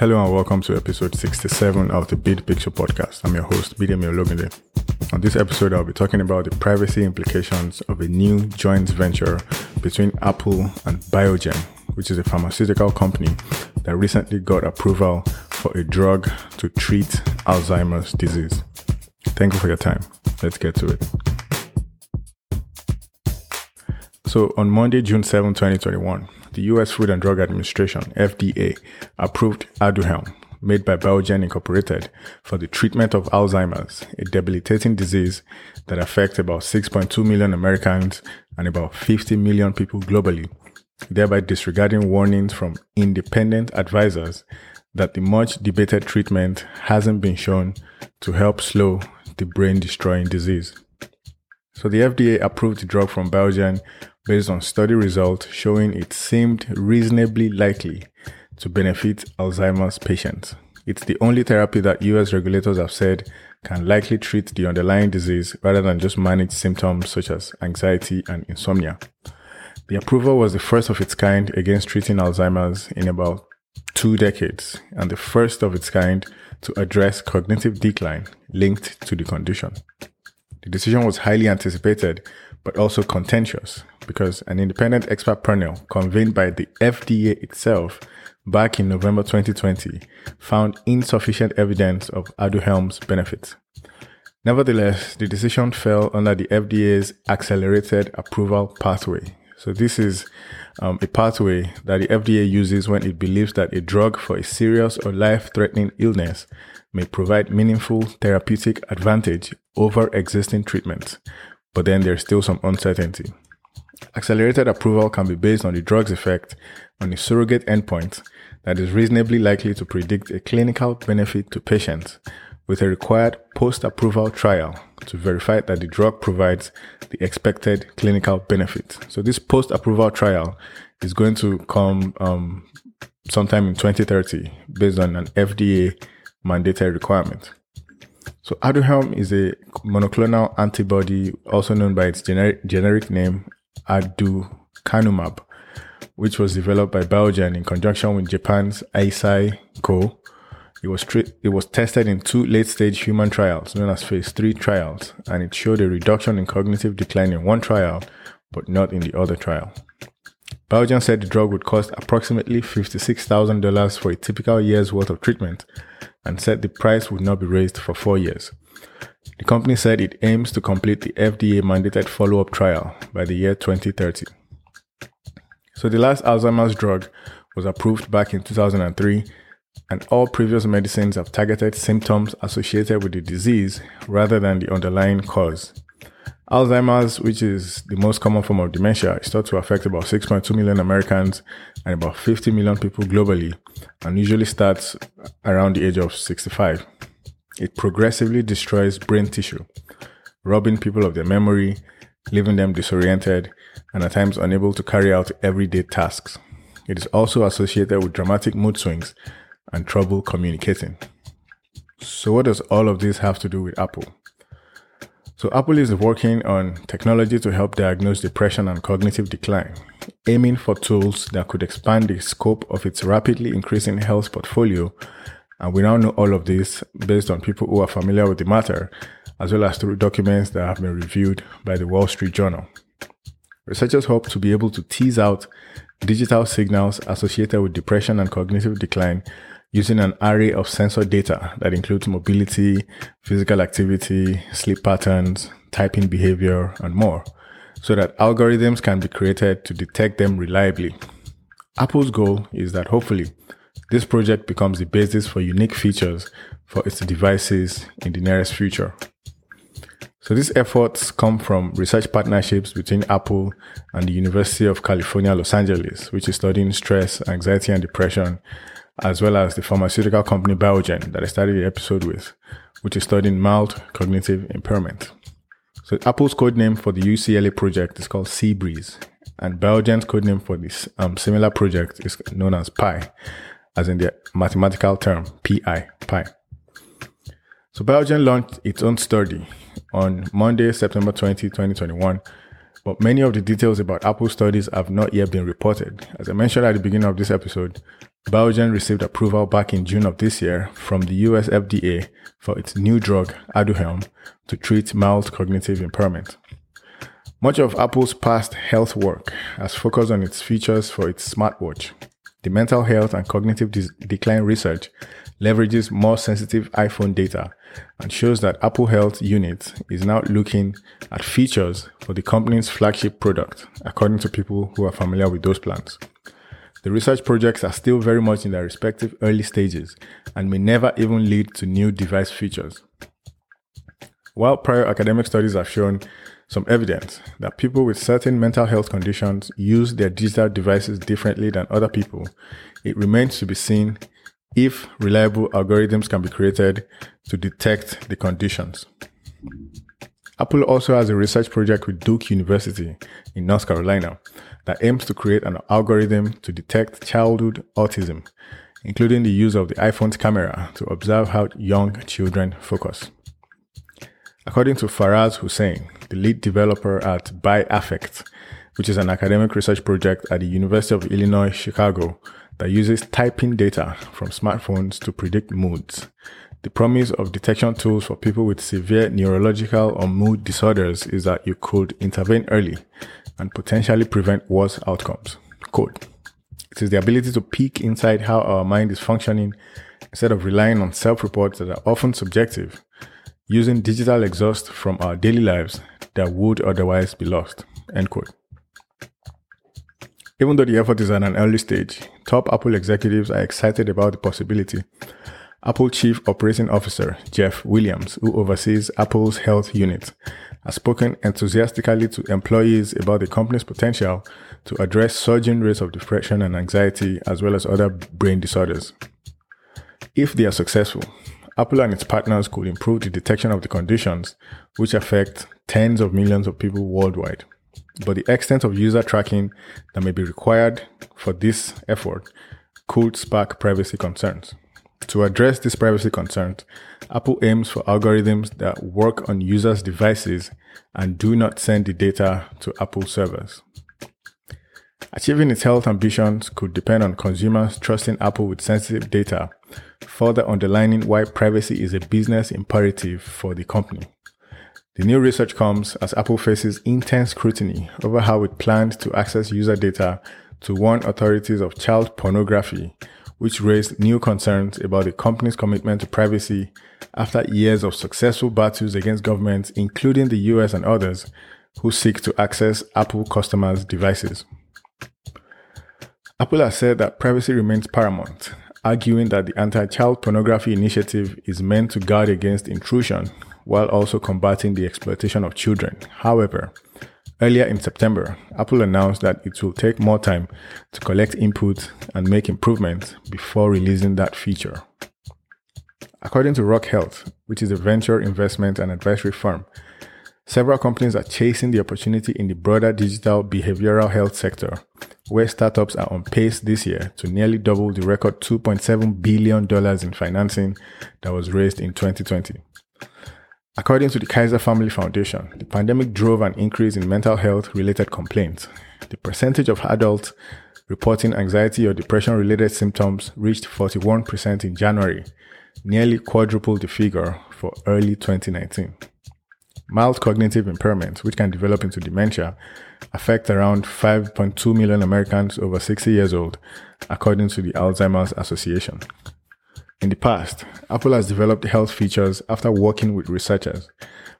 Hello and welcome to episode 67 of the Bid Picture Podcast. I'm your host, Bidemi Ologunde. On this episode, I'll be talking about the privacy implications of a new joint venture between Apple and Biogen, which is a pharmaceutical company that recently got approval for a drug to treat Alzheimer's disease. Thank you for your time. Let's get to it. So, on Monday, June 7, 2021, the US Food and Drug Administration, FDA, approved Aduhelm, made by Biogen Incorporated, for the treatment of Alzheimer's, a debilitating disease that affects about 6.2 million Americans and about 50 million people globally, thereby disregarding warnings from independent advisors that the much debated treatment hasn't been shown to help slow the brain destroying disease. So the FDA approved the drug from Biogen based on study results showing it seemed reasonably likely to benefit Alzheimer's patients. It's the only therapy that US regulators have said can likely treat the underlying disease rather than just manage symptoms such as anxiety and insomnia. The approval was the first of its kind against treating Alzheimer's in about two decades and the first of its kind to address cognitive decline linked to the condition. The decision was highly anticipated but also contentious because an independent expert panel convened by the FDA itself back in November 2020 found insufficient evidence of Aduhelm's benefits. Nevertheless, the decision fell under the FDA's accelerated approval pathway. So this is um, a pathway that the FDA uses when it believes that a drug for a serious or life-threatening illness may provide meaningful therapeutic advantage over existing treatments, but then there's still some uncertainty. Accelerated approval can be based on the drug's effect on a surrogate endpoint that is reasonably likely to predict a clinical benefit to patients with a required post-approval trial to verify that the drug provides the expected clinical benefit. So this post-approval trial is going to come um, sometime in 2030 based on an FDA mandated requirement. So Aduhelm is a monoclonal antibody, also known by its generic, generic name aducanumab, which was developed by Biogen in conjunction with Japan's Eisai Co. It was it was tested in two late-stage human trials, known as phase three trials, and it showed a reduction in cognitive decline in one trial, but not in the other trial. Biogen said the drug would cost approximately $56,000 for a typical year's worth of treatment, and said the price would not be raised for four years. The company said it aims to complete the FDA mandated follow up trial by the year 2030. So, the last Alzheimer's drug was approved back in 2003, and all previous medicines have targeted symptoms associated with the disease rather than the underlying cause. Alzheimer's, which is the most common form of dementia, is thought to affect about 6.2 million Americans and about 50 million people globally, and usually starts around the age of 65. It progressively destroys brain tissue, robbing people of their memory, leaving them disoriented, and at times unable to carry out everyday tasks. It is also associated with dramatic mood swings and trouble communicating. So, what does all of this have to do with Apple? So Apple is working on technology to help diagnose depression and cognitive decline, aiming for tools that could expand the scope of its rapidly increasing health portfolio. And we now know all of this based on people who are familiar with the matter, as well as through documents that have been reviewed by the Wall Street Journal. Researchers hope to be able to tease out digital signals associated with depression and cognitive decline using an array of sensor data that includes mobility, physical activity, sleep patterns, typing behavior, and more, so that algorithms can be created to detect them reliably. Apple's goal is that hopefully this project becomes the basis for unique features for its devices in the nearest future. So these efforts come from research partnerships between Apple and the University of California, Los Angeles, which is studying stress, anxiety, and depression as well as the pharmaceutical company Biogen that I started the episode with, which is studying mild cognitive impairment. So Apple's code name for the UCLA project is called Seabreeze, and Biogen's code name for this um, similar project is known as Pi, as in the mathematical term PI, Pi. So Biogen launched its own study on Monday, September 20, 2021, but many of the details about Apple studies have not yet been reported. As I mentioned at the beginning of this episode, Biogen received approval back in June of this year from the US FDA for its new drug, Aduhelm, to treat mild cognitive impairment. Much of Apple's past health work has focused on its features for its smartwatch. The mental health and cognitive decline research leverages more sensitive iPhone data and shows that Apple Health Unit is now looking at features for the company's flagship product, according to people who are familiar with those plans. The research projects are still very much in their respective early stages and may never even lead to new device features. While prior academic studies have shown some evidence that people with certain mental health conditions use their digital devices differently than other people, it remains to be seen if reliable algorithms can be created to detect the conditions. Apple also has a research project with Duke University in North Carolina that aims to create an algorithm to detect childhood autism, including the use of the iPhone's camera to observe how young children focus. According to Faraz Hussain, the lead developer at BiAffect, which is an academic research project at the University of Illinois Chicago that uses typing data from smartphones to predict moods. The promise of detection tools for people with severe neurological or mood disorders is that you could intervene early and potentially prevent worse outcomes. It is the ability to peek inside how our mind is functioning instead of relying on self-reports that are often subjective, using digital exhaust from our daily lives that would otherwise be lost. End quote. Even though the effort is at an early stage, top Apple executives are excited about the possibility. Apple Chief Operating Officer Jeff Williams, who oversees Apple's health unit, has spoken enthusiastically to employees about the company's potential to address surging rates of depression and anxiety, as well as other brain disorders. If they are successful, Apple and its partners could improve the detection of the conditions which affect tens of millions of people worldwide but the extent of user tracking that may be required for this effort could spark privacy concerns. To address these privacy concerns, Apple aims for algorithms that work on users' devices and do not send the data to Apple servers. Achieving its health ambitions could depend on consumers trusting Apple with sensitive data, further underlining why privacy is a business imperative for the company. The new research comes as Apple faces intense scrutiny over how it planned to access user data to warn authorities of child pornography, which raised new concerns about the company's commitment to privacy after years of successful battles against governments, including the US and others, who seek to access Apple customers' devices. Apple has said that privacy remains paramount, arguing that the anti child pornography initiative is meant to guard against intrusion while also combating the exploitation of children. However, earlier in September, Apple announced that it will take more time to collect input and make improvements before releasing that feature. According to Rock Health, which is a venture investment and advisory firm, several companies are chasing the opportunity in the broader digital behavioral health sector, where startups are on pace this year to nearly double the record $2.7 billion in financing that was raised in 2020. According to the Kaiser Family Foundation, the pandemic drove an increase in mental health related complaints. The percentage of adults reporting anxiety or depression related symptoms reached 41% in January, nearly quadruple the figure for early 2019. Mild cognitive impairment, which can develop into dementia, affect around 5.2 million Americans over 60 years old, according to the Alzheimer's Association. In the past, Apple has developed health features after working with researchers.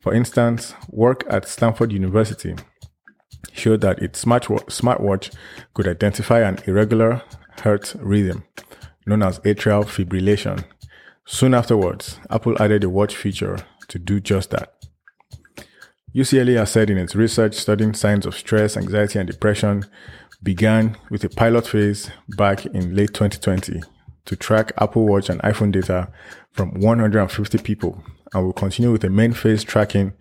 For instance, work at Stanford University showed that its smartwatch could identify an irregular heart rhythm known as atrial fibrillation. Soon afterwards, Apple added a watch feature to do just that. UCLA has said in its research studying signs of stress, anxiety, and depression began with a pilot phase back in late 2020 to track Apple Watch and iPhone data from 150 people and will continue with the main phase tracking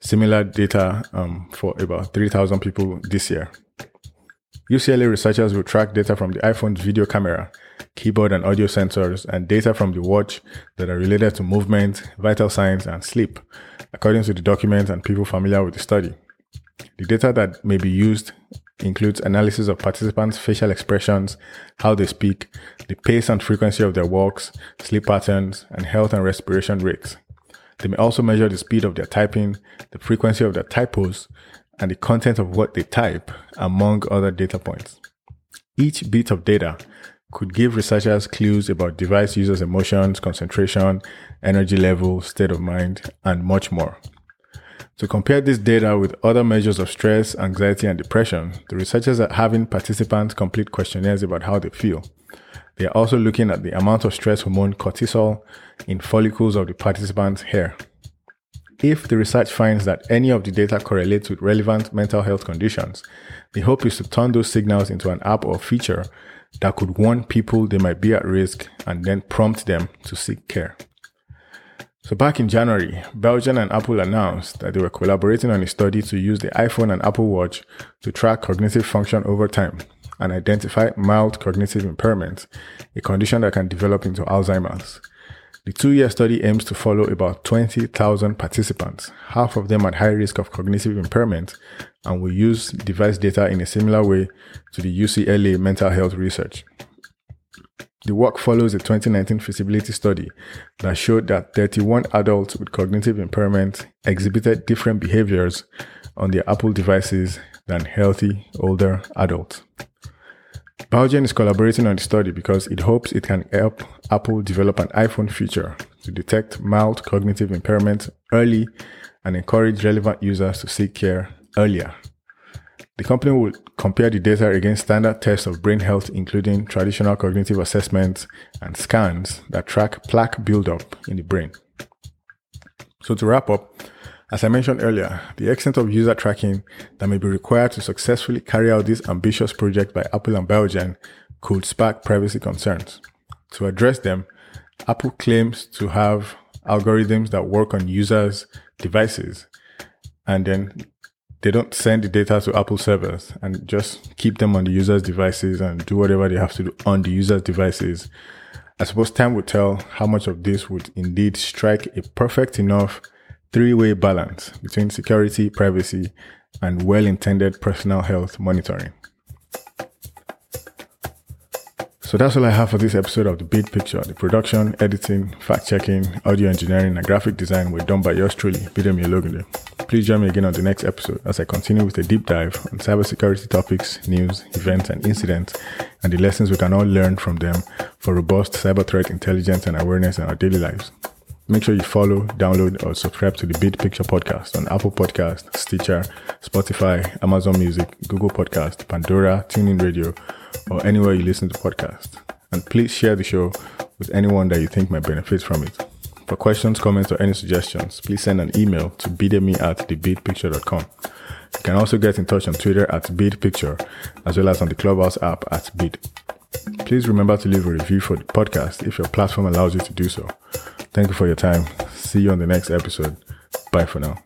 similar data um, for about 3,000 people this year. UCLA researchers will track data from the iPhone's video camera, keyboard and audio sensors, and data from the watch that are related to movement, vital signs, and sleep, according to the document and people familiar with the study. The data that may be used includes analysis of participants' facial expressions, how they speak, the pace and frequency of their walks, sleep patterns, and health and respiration rates. They may also measure the speed of their typing, the frequency of their typos, and the content of what they type, among other data points. Each bit of data could give researchers clues about device users' emotions, concentration, energy level, state of mind, and much more. To compare this data with other measures of stress, anxiety, and depression, the researchers are having participants complete questionnaires about how they feel. They are also looking at the amount of stress hormone cortisol in follicles of the participants' hair. If the research finds that any of the data correlates with relevant mental health conditions, the hope is to turn those signals into an app or feature that could warn people they might be at risk and then prompt them to seek care. So back in January, Biogen and Apple announced that they were collaborating on a study to use the iPhone and Apple Watch to track cognitive function over time and identify mild cognitive impairment, a condition that can develop into Alzheimer's. The two year study aims to follow about 20,000 participants, half of them at high risk of cognitive impairment, and will use device data in a similar way to the UCLA mental health research. The work follows a 2019 feasibility study that showed that 31 adults with cognitive impairment exhibited different behaviors on their Apple devices than healthy older adults. Biogen is collaborating on the study because it hopes it can help Apple develop an iPhone feature to detect mild cognitive impairment early and encourage relevant users to seek care earlier. The company will compare the data against standard tests of brain health, including traditional cognitive assessments and scans that track plaque buildup in the brain. So, to wrap up, as I mentioned earlier, the extent of user tracking that may be required to successfully carry out this ambitious project by Apple and Biogen could spark privacy concerns. To address them, Apple claims to have algorithms that work on users' devices and then they don't send the data to Apple servers and just keep them on the user's devices and do whatever they have to do on the user's devices. I suppose time will tell how much of this would indeed strike a perfect enough three way balance between security, privacy, and well intended personal health monitoring. So that's all I have for this episode of The Bid Picture. The production, editing, fact checking, audio engineering, and graphic design were done by yours truly, Bidemi Ologunde. Please join me again on the next episode as I continue with a deep dive on cybersecurity topics, news, events, and incidents, and the lessons we can all learn from them for robust cyber threat intelligence and awareness in our daily lives. Make sure you follow, download, or subscribe to the Bid Picture podcast on Apple Podcast, Stitcher, Spotify, Amazon Music, Google Podcast, Pandora, TuneIn Radio, or anywhere you listen to podcasts. And please share the show with anyone that you think might benefit from it. For questions, comments, or any suggestions, please send an email to bidemi at thebidpicture.com. You can also get in touch on Twitter at bidpicture, as well as on the Clubhouse app at bid. Please remember to leave a review for the podcast if your platform allows you to do so. Thank you for your time. See you on the next episode. Bye for now.